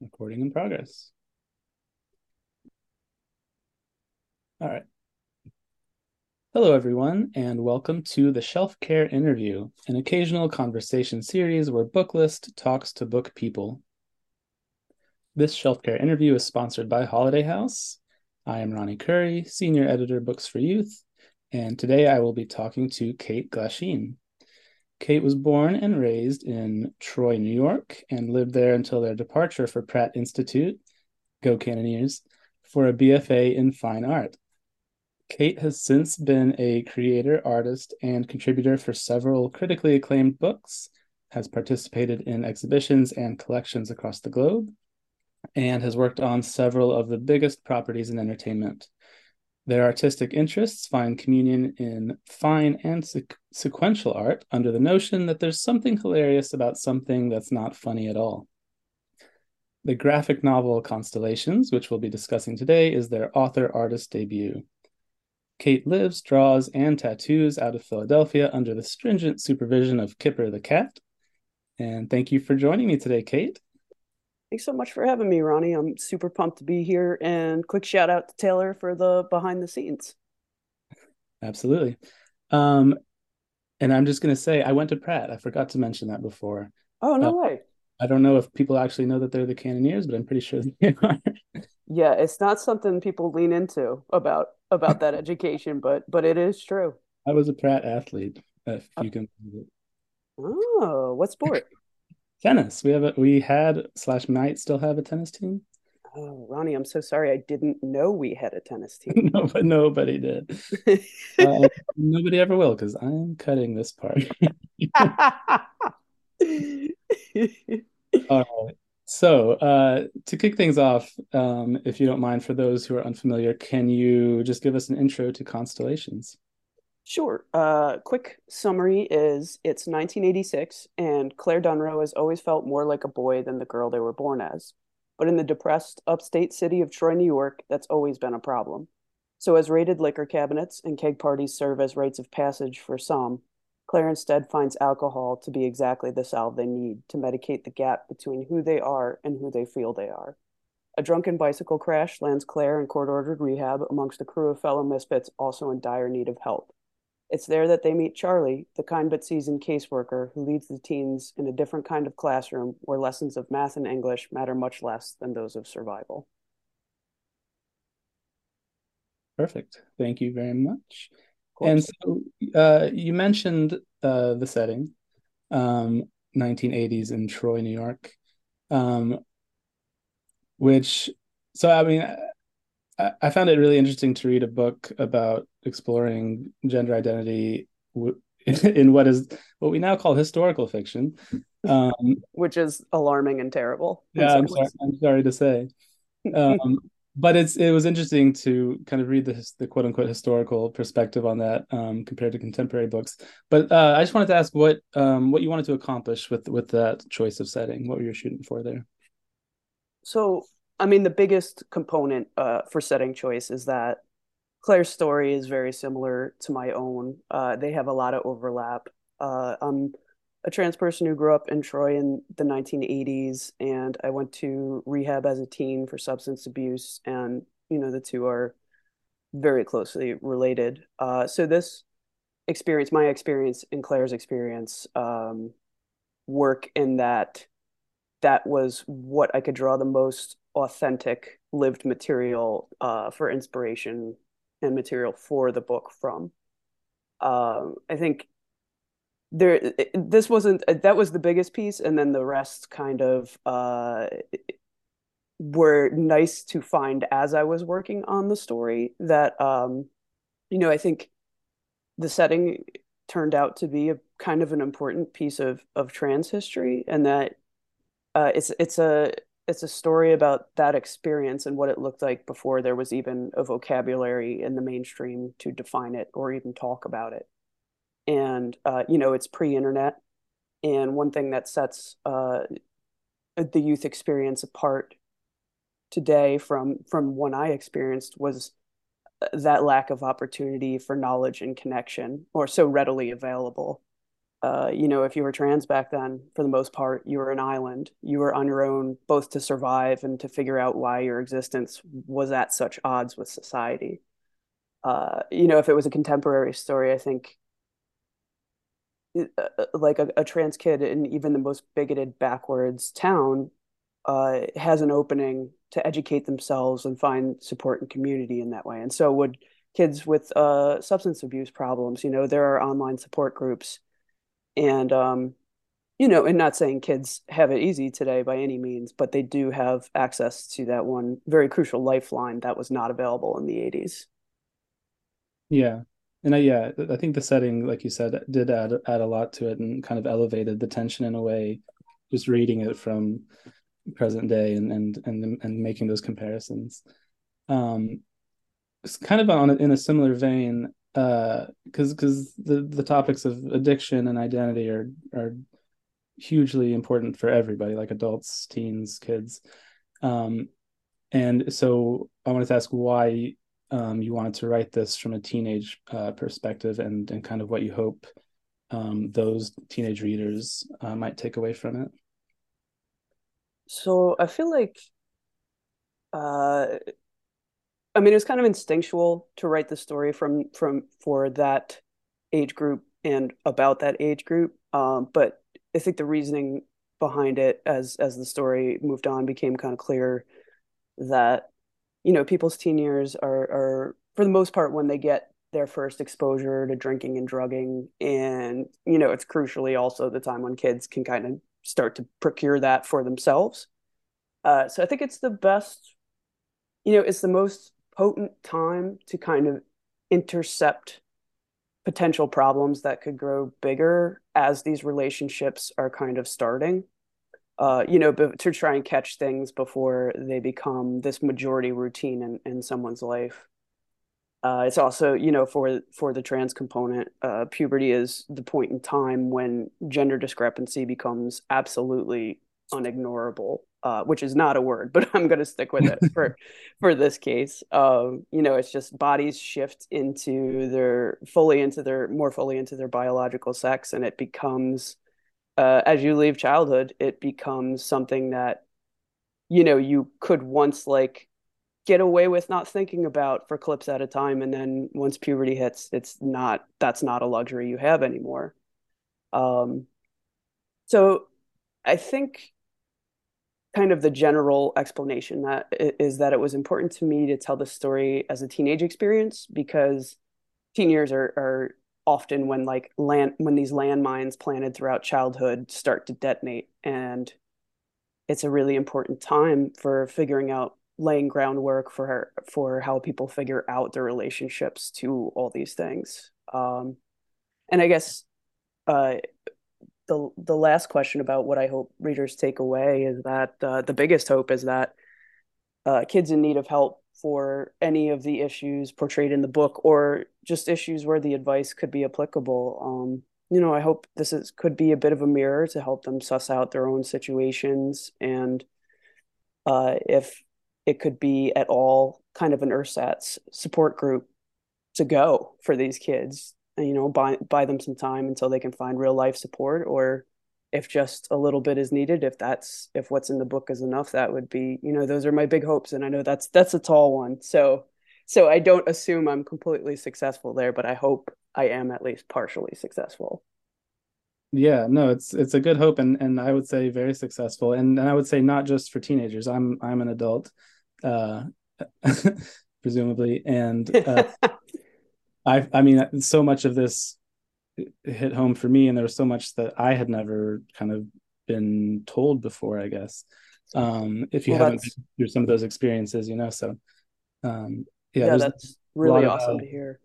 Recording in progress. All right. Hello, everyone, and welcome to the Shelf Care Interview, an occasional conversation series where Booklist talks to book people. This Shelf Care Interview is sponsored by Holiday House. I am Ronny Khuri, Senior Editor, Books for Youth, and today I will be talking to Kate Glasheen. Kate was born and raised in Troy, New York, and lived there until their departure for Pratt Institute, go Cannoneers, for a BFA in fine art. Kate has since been a creator, artist, and contributor for several critically acclaimed books, has participated in exhibitions and collections across the globe, and has worked on several of the biggest properties in entertainment. Their artistic interests find communion in fine and sequ- sequential art under the notion that there's something hilarious about something that's not funny at all. The graphic novel Constellations, which we'll be discussing today, is their author artist debut. Kate lives, draws, and tattoos out of Philadelphia under the stringent supervision of Kipper the cat. And thank you for joining me today, Kate. Thanks so much for having me, Ronny. I'm super pumped to be here. And quick shout out to Taylor for the behind the scenes. Absolutely. Um, and I'm just going to say, I went to Pratt. I forgot to mention that before. Oh, no uh, way. I don't know if people actually know that they're the Cannoneers, but I'm pretty sure they are. yeah, it's not something people lean into about about that education, but but it is true. I was a Pratt athlete, if you can. Oh, what sport? Tennis. We have a we had slash might still have a tennis team. Oh, Ronny, I'm so sorry. I didn't know we had a tennis team. no, but nobody did. uh, nobody ever will because I'm cutting this part. All right. So, uh, to kick things off, um, if you don't mind, for those who are unfamiliar, can you just give us an intro to constellations? Sure. Uh, quick summary is it's 1986, and Claire Dunrow has always felt more like a boy than the girl they were born as. But in the depressed upstate city of Troy, New York, that's always been a problem. So, as raided liquor cabinets and keg parties serve as rites of passage for some, Claire instead finds alcohol to be exactly the salve they need to medicate the gap between who they are and who they feel they are. A drunken bicycle crash lands Claire in court ordered rehab amongst a crew of fellow misfits also in dire need of help. It's there that they meet Charlie, the kind but seasoned caseworker who leads the teens in a different kind of classroom where lessons of math and English matter much less than those of survival. Perfect. Thank you very much. And so uh, you mentioned uh, the setting, um, 1980s in Troy, New York, um, which, so I mean, I found it really interesting to read a book about exploring gender identity in what is what we now call historical fiction, um, which is alarming and terrible. Yeah, I'm sorry, I'm sorry to say, um, but it's it was interesting to kind of read the the quote unquote historical perspective on that um, compared to contemporary books. But uh, I just wanted to ask what um, what you wanted to accomplish with with that choice of setting. What were you shooting for there? So I mean, the biggest component uh, for setting choice is that Claire's story is very similar to my own. Uh, they have a lot of overlap. Uh, I'm a trans person who grew up in Troy in the 1980s, and I went to rehab as a teen for substance abuse, and you know the two are very closely related. Uh, so this experience, my experience, and Claire's experience, um, work in that that was what I could draw the most authentic lived material uh, for inspiration and material for the book from. Um, I think there this wasn't that was the biggest piece, and then the rest kind of uh, were nice to find as I was working on the story. That um, you know, I think the setting turned out to be a kind of an important piece of of trans history, and that uh, it's it's a it's a story about that experience and what it looked like before there was even a vocabulary in the mainstream to define it or even talk about it. And uh, you know, it's pre-internet, and one thing that sets uh, the youth experience apart today from from one I experienced was that lack of opportunity for knowledge and connection, or so readily available. Uh, you know, if you were trans back then, for the most part, you were an island. You were on your own, both to survive and to figure out why your existence was at such odds with society. Uh, you know, if it was a contemporary story, I think uh, uh, like a, a, trans kid in even the most bigoted backwards town uh, has an opening to educate themselves and find support and community in that way. And so would kids with uh, substance abuse problems. You know, there are online support groups and um, you know, and not saying kids have it easy today by any means, but they do have access to that one very crucial lifeline that was not available in the 80s. Yeah. And I, yeah, I think the setting, like you said, did add add a lot to it and kind of elevated the tension in a way, just reading it from present day and and and and making those comparisons. Um, it's kind of on in a similar vein uh because because the the topics of addiction and identity are are hugely important for everybody like adults teens kids. Um and so i wanted to ask why um you wanted to write this from a teenage uh, perspective and and kind of what you hope um those teenage readers uh, might take away from it. So i feel like uh I mean, it was kind of instinctual to write the story from from for that age group and about that age group. Um, but I think the reasoning behind it, as as the story moved on, became kind of clear that you know people's teen years are are for the most part when they get their first exposure to drinking and drugging, and you know it's crucially also the time when kids can kind of start to procure that for themselves. Uh, so I think it's the best, you know, it's the most potent time to kind of intercept potential problems that could grow bigger as these relationships are kind of starting. Uh, you know, to try and catch things before they become this majority routine in, in someone's life. Uh, it's also, you know, for for the trans component, uh, puberty is the point in time when gender discrepancy becomes absolutely unignorable uh, which is not a word, but I'm going to stick with it for for this case. Um, you know, it's just bodies shift into their fully into their more fully into their biological sex, and it becomes uh, as you leave childhood, it becomes something that you know you could once like get away with not thinking about for clips at a time, and then once puberty hits, it's not that's not a luxury you have anymore. Um, so I think kind of the general explanation that is that it was important to me to tell the story as a teenage experience because teen years are, are often when like land when these landmines planted throughout childhood start to detonate. And it's a really important time for figuring out laying groundwork for her, for how people figure out their relationships to all these things. Um, and i guess uh, the the last question about what I hope readers take away is that uh, the biggest hope is that uh, kids in need of help for any of the issues portrayed in the book, or just issues where the advice could be applicable. Um, you know, I hope this is could be a bit of a mirror to help them suss out their own situations, and uh, if it could be at all kind of an ersatz support group to go for these kids you know buy buy them some time until they can find real life support or if just a little bit is needed if that's if what's in the book is enough that would be you know those are my big hopes and i know that's that's a tall one. So so i don't assume i'm completely successful there but i hope i am at least partially successful. Yeah no it's it's a good hope and and i would say very successful. And and i would say not just for teenagers. I'm i'm an adult uh presumably and uh I I mean so much of this hit home for me and there was so much that I had never kind of been told before I guess um if you well, haven't been through some of those experiences you know so um yeah, yeah that's really awesome of, to hear.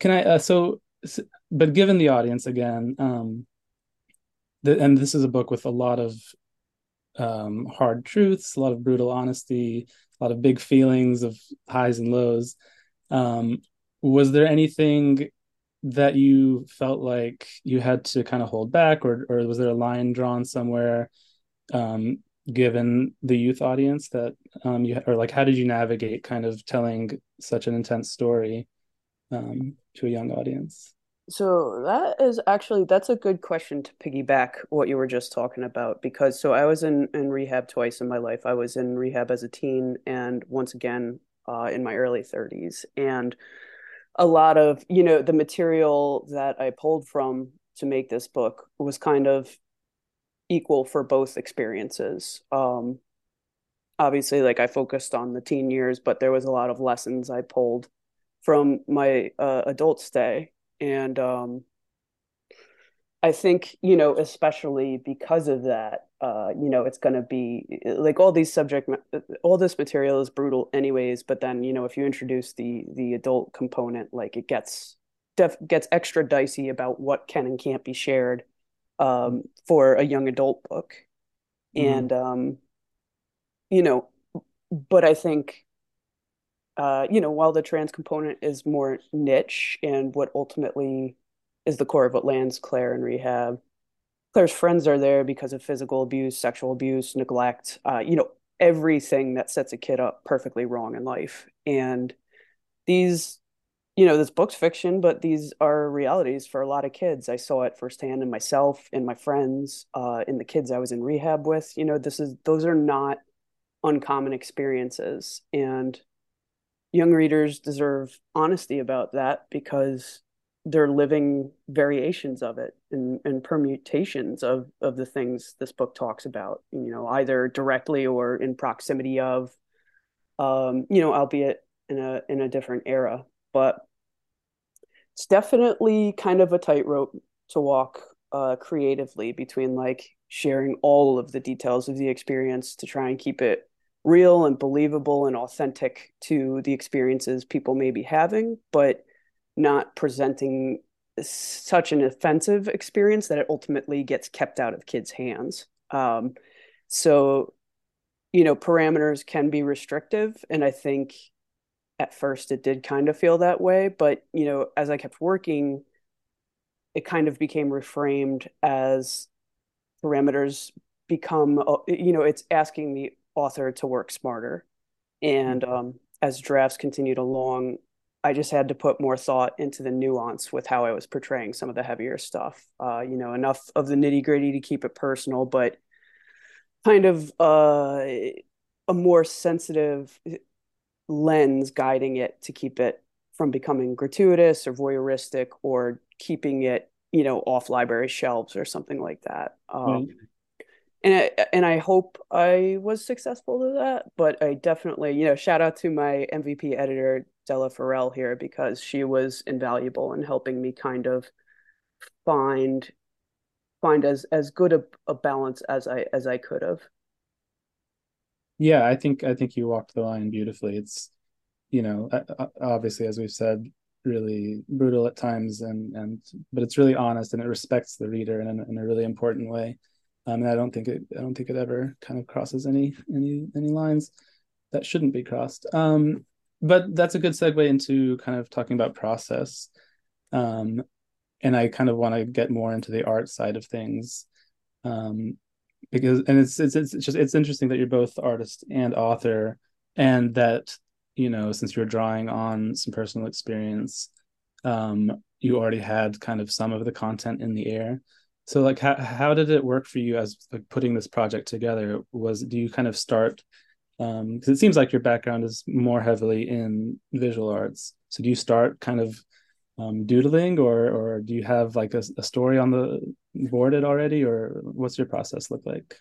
Can I uh, so, so but given the audience again um the, and this is a book with a lot of um hard truths a lot of brutal honesty a lot of big feelings of highs and lows um was there anything that you felt like you had to kind of hold back or or was there a line drawn somewhere um, given the youth audience that um, you or like how did you navigate kind of telling such an intense story um, to a young audience So that is actually that's a good question to piggyback what you were just talking about because so I was in in rehab twice in my life. I was in rehab as a teen and once again uh, in my early 30s. And a lot of, you know, the material that I pulled from to make this book was kind of equal for both experiences. Um, obviously, like I focused on the teen years, but there was a lot of lessons I pulled from my uh, adult stay. And um, I think, you know, especially because of that, uh, you know, it's going to be like all these subject, all this material is brutal anyways. But then, you know, if you introduce the the adult component, like it gets def gets extra dicey about what can and can't be shared um, for a young adult book. Mm-hmm. And um, you know, but I think uh, you know, while the trans component is more niche and what ultimately is the core of what lands Claire in rehab, Claire's friends are there because of physical abuse, sexual abuse, neglect, uh, you know, everything that sets a kid up perfectly wrong in life. And these, you know, this book's fiction, but these are realities for a lot of kids. I saw it firsthand in myself, in my friends, uh, in the kids I was in rehab with. You know, this is those are not uncommon experiences. And young readers deserve honesty about that because they're living variations of it and, and permutations of of the things this book talks about you know either directly or in proximity of um you know albeit in a in a different era. But it's definitely kind of a tightrope to walk uh creatively between like sharing all of the details of the experience to try and keep it real and believable and authentic to the experiences people may be having. But not presenting such an offensive experience that it ultimately gets kept out of kids' hands. Um, so, you know, parameters can be restrictive. And I think at first it did kind of feel that way. But, you know, as I kept working, it kind of became reframed as parameters become, uh, you know, it's asking the author to work smarter. And mm-hmm. um, as drafts continued along, I just had to put more thought into the nuance with how I was portraying some of the heavier stuff. Uh, you know, enough of the nitty gritty to keep it personal, but kind of uh, a more sensitive lens guiding it to keep it from becoming gratuitous or voyeuristic or keeping it, you know, off library shelves or something like that. Um, mm-hmm. And I, and I hope I was successful to that, but I definitely, you know, shout out to my MVP editor, Della Farrell here because she was invaluable in helping me kind of find find as as good a, a balance as I as I could have. Yeah, I think I think you walked the line beautifully. It's you know obviously as we've said really brutal at times and and but it's really honest and it respects the reader in a, in a really important way. Um, and I don't think it I don't think it ever kind of crosses any any any lines that shouldn't be crossed. Um, but that's a good segue into kind of talking about process. Um, and I kind of want to get more into the art side of things. Um, because and it's, it's it's just it's interesting that you're both artist and author and that you know since you're drawing on some personal experience um you already had kind of some of the content in the air so like how, how did it work for you as like putting this project together was do you kind of start um because it seems like your background is more heavily in visual arts so do you start kind of um, doodling or or do you have like a, a story on the boarded already or what's your process look like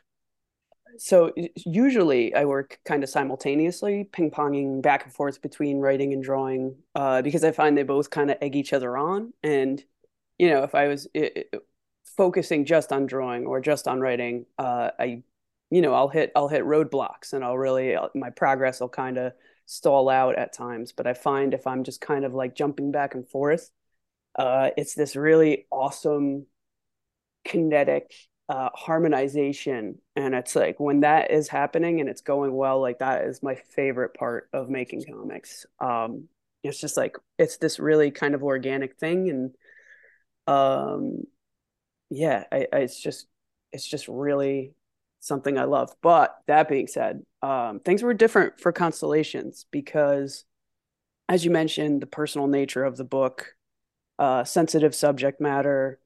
so usually I work kind of simultaneously, ping ponging back and forth between writing and drawing, uh, because I find they both kind of egg each other on. And you know, if I was it, it, focusing just on drawing or just on writing, uh, I you know, I'll hit I'll hit roadblocks and I'll really my progress will kind of stall out at times. But I find if I'm just kind of like jumping back and forth, uh, it's this really awesome kinetic uh, harmonization, and it's like when that is happening and it's going well, like that is my favorite part of making comics. Um, it's just like it's this really kind of organic thing, and um, yeah, I, I, it's just it's just really something I love. But that being said, um, things were different for Constellations because, as you mentioned, the personal nature of the book, uh, sensitive subject matter,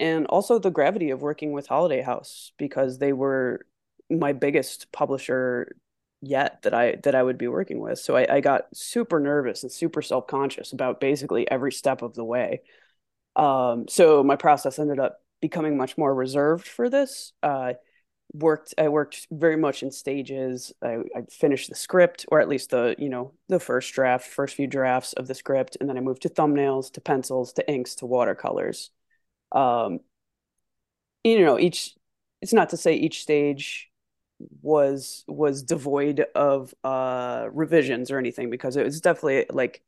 and also the gravity of working with Holiday House because they were my biggest publisher yet that I that I would be working with. So I, I got super nervous and super self conscious about basically every step of the way. Um, so my process ended up becoming much more reserved for this. Uh, worked I worked very much in stages. I, I, finished the script, or at least the you know the first draft, first few drafts of the script, and then I moved to thumbnails, to pencils, to inks, to watercolors. Um, you know, each it's not to say each stage was was devoid of uh revisions or anything because it was definitely like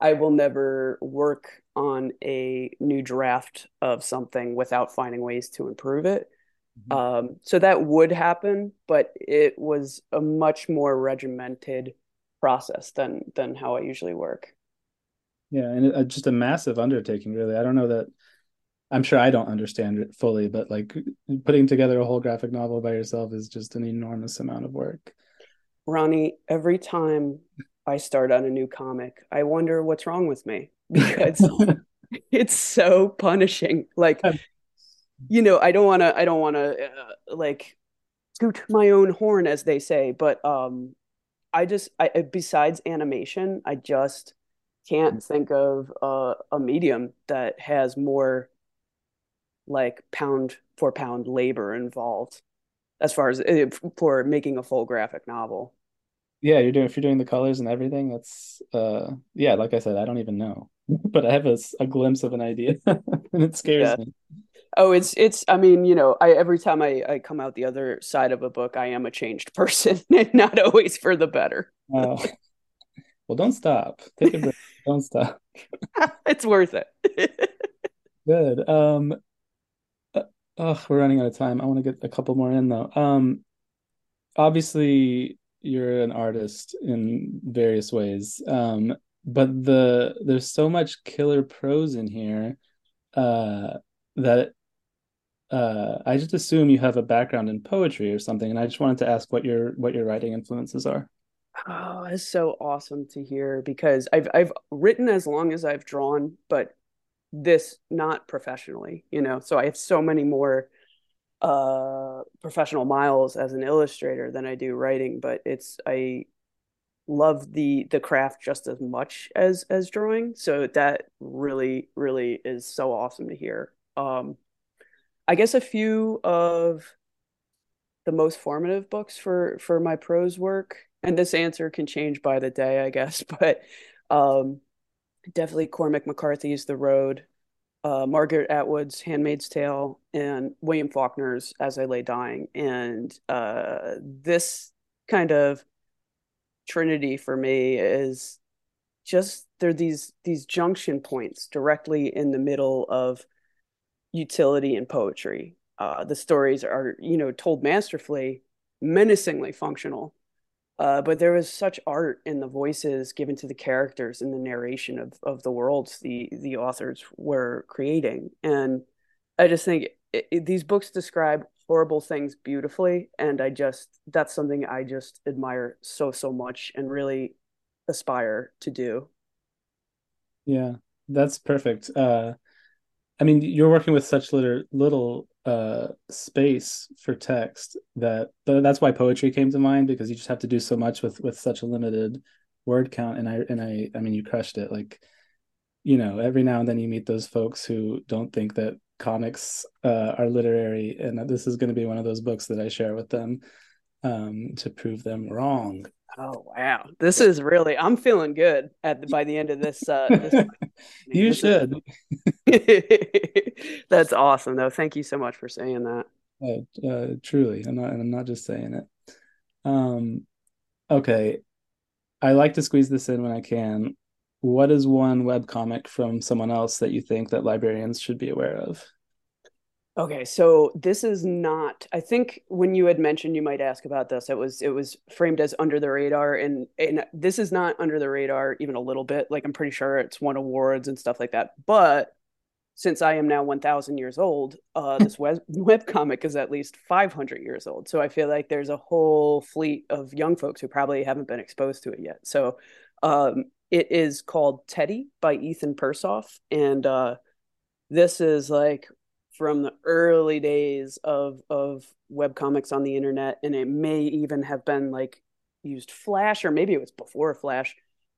I will never work on a new draft of something without finding ways to improve it. Mm-hmm. Um, so that would happen, but it was a much more regimented process than than how I usually work. Yeah, and it, uh, just a massive undertaking, really. I don't know that. I'm sure I don't understand it fully, but like putting together a whole graphic novel by yourself is just an enormous amount of work. Ronny, every time I start on a new comic, I wonder what's wrong with me because it's so punishing. Like you know, I don't want to, I don't want to uh, like toot my own horn, as they say, but um, I just, I besides animation, I just can't think of uh, a medium that has more like pound for pound labor involved as far as uh, for making a full graphic novel. Yeah, you're doing if you're doing the colors and everything. That's uh, yeah, like I said, I don't even know, but I have a, a glimpse of an idea, and it scares yeah. me. Oh, it's it's. I mean, you know, I every time I I come out the other side of a book, I am a changed person, and not always for the better. Oh, well, don't stop. Take a break. don't stop. it's worth it. Good. Um. Uh, oh, we're running out of time. I want to get a couple more in though. Um. Obviously, you're an artist in various ways. Um. But the there's so much killer prose in here, uh, that uh, I just assume you have a background in poetry or something, and I just wanted to ask what your what your writing influences are. Oh, it's so awesome to hear because I've I've written as long as I've drawn, but this not professionally, you know. So I have so many more uh professional miles as an illustrator than I do writing, but it's I love the the craft just as much as as drawing. So that really really is so awesome to hear. Um I guess a few of the most formative books for for my prose work, and this answer can change by the day, I guess, but um, definitely Cormac McCarthy's The Road, uh, Margaret Atwood's Handmaid's Tale, and William Faulkner's As I Lay Dying. And uh, this kind of trinity for me is just there are these these junction points directly in the middle of utility in poetry. Uh, the stories are, you know, told masterfully, menacingly functional. Uh, but there was such art in the voices given to the characters in the narration of, of the worlds the the authors were creating, and I just think it, it, these books describe horrible things beautifully, and I just that's something I just admire so so much and really aspire to do. Yeah, that's perfect. Uh, I mean, you're working with such little little uh, space for text that that's why poetry came to mind because you just have to do so much with with such a limited word count. And I and I I mean, you crushed it. Like, you know, every now and then you meet those folks who don't think that comics uh, are literary, and that this is going to be one of those books that I share with them um, to prove them wrong. Oh wow, this is really I'm feeling good at the, by the end of this. Uh, this you this should. That's awesome, though. Thank you so much for saying that. Uh, uh, truly, I'm not. I'm not just saying it. Um, okay, I like to squeeze this in when I can. What is one web comic from someone else that you think that librarians should be aware of? Okay, so this is not. I think when you had mentioned you might ask about this, it was it was framed as under the radar, and and this is not under the radar even a little bit. Like I'm pretty sure it's won awards and stuff like that. But since I am now 1,000 years old, uh, this web web comic is at least 500 years old. So I feel like there's a whole fleet of young folks who probably haven't been exposed to it yet. So um, it is called Teddy by Ethan Persoff. And uh, this is like from the early days of of web comics on the internet and it may even have been like used flash or maybe it was before flash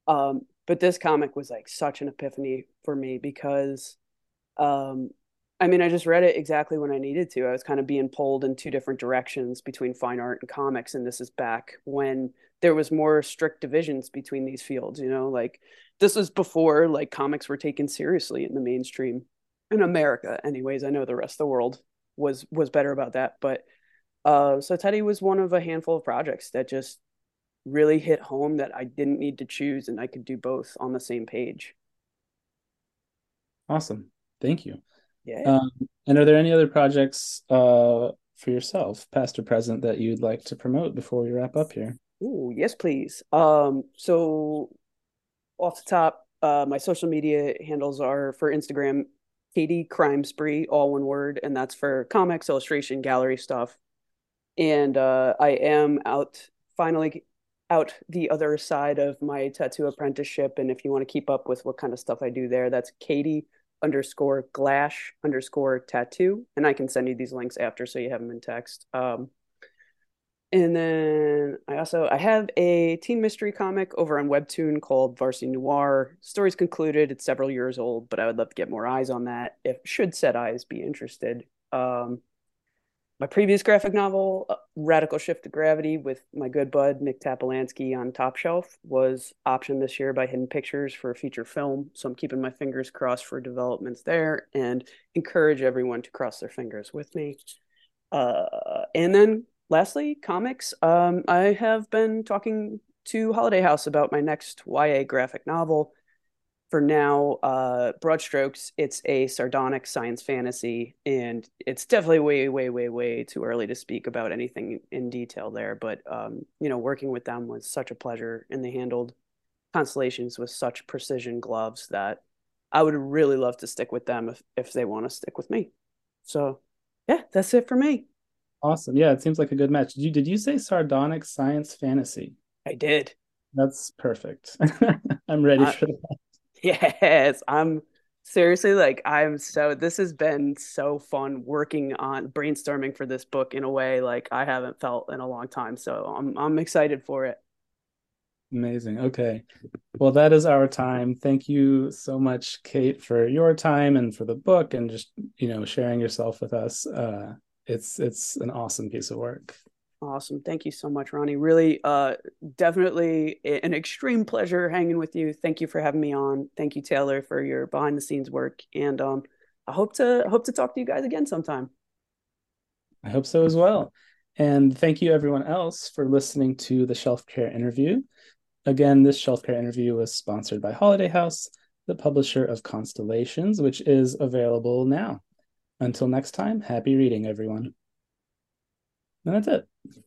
um, but this comic was like such an epiphany for me because um, I mean, I just read it exactly when I needed to. I was kind of being pulled in two different directions between fine art and comics. And this is back when there was more strict divisions between these fields, you know, like this was before like comics were taken seriously in the mainstream in America. Anyways, I know the rest of the world was was better about that. But uh so Teddy was one of a handful of projects that just really hit home that I didn't need to choose and I could do both on the same page. Awesome. Thank you. Yeah. Um, and are there any other projects uh, for yourself, past or present, that you'd like to promote before we wrap up here? Oh, yes, please. Um, so off the top, uh, my social media handles are for Instagram, Katie Crime Spree, all one word, and that's for comics, illustration, gallery stuff. And uh, I am out finally out the other side of my tattoo apprenticeship. And if you want to keep up with what kind of stuff I do there, that's Katie underscore glash underscore tattoo. And I can send you these links after so you have them in text. Um, and then I also I have a teen mystery comic over on Webtoon called Varsity Noir. Story's concluded. It's several years old, but I would love to get more eyes on that. If should set eyes be interested. Um, my previous graphic novel, uh, Radical Shift of Gravity, with my good bud Nick Tapalansky on Top Shelf, was optioned this year by Hidden Pictures for a feature film. So I'm keeping my fingers crossed for developments there and encourage everyone to cross their fingers with me. Uh, and then lastly, comics. Um, I have been talking to Holiday House about my next YA graphic novel for now, uh, broad strokes, it's a sardonic science fantasy, and it's definitely way, way, way, way too early to speak about anything in detail there. But um, you know, working with them was such a pleasure, and they handled constellations with such precision gloves that I would really love to stick with them if if they want to stick with me. So, yeah, that's it for me. Awesome. Yeah, it seems like a good match. Did you did you say sardonic science fantasy? I did. That's perfect. I'm ready for that. Yes, I'm seriously like I'm so this has been so fun working on brainstorming for this book in a way like I haven't felt in a long time. So I'm I'm excited for it. Amazing. Okay. Well, that is our time. Thank you so much, Kate, for your time and for the book and just, you know, sharing yourself with us. Uh it's it's an awesome piece of work. Awesome. Thank you so much, Ronny. Really, uh, definitely an extreme pleasure hanging with you. Thank you for having me on. Thank you, Taylor, for your behind the scenes work. And um, I hope to hope to talk to you guys again sometime. I hope so as well. And thank you, everyone else, for listening to the Shelf Care interview. Again, this Shelf Care interview was sponsored by Holiday House, the publisher of Constellations, which is available now. Until next time, happy reading, everyone. And that's it.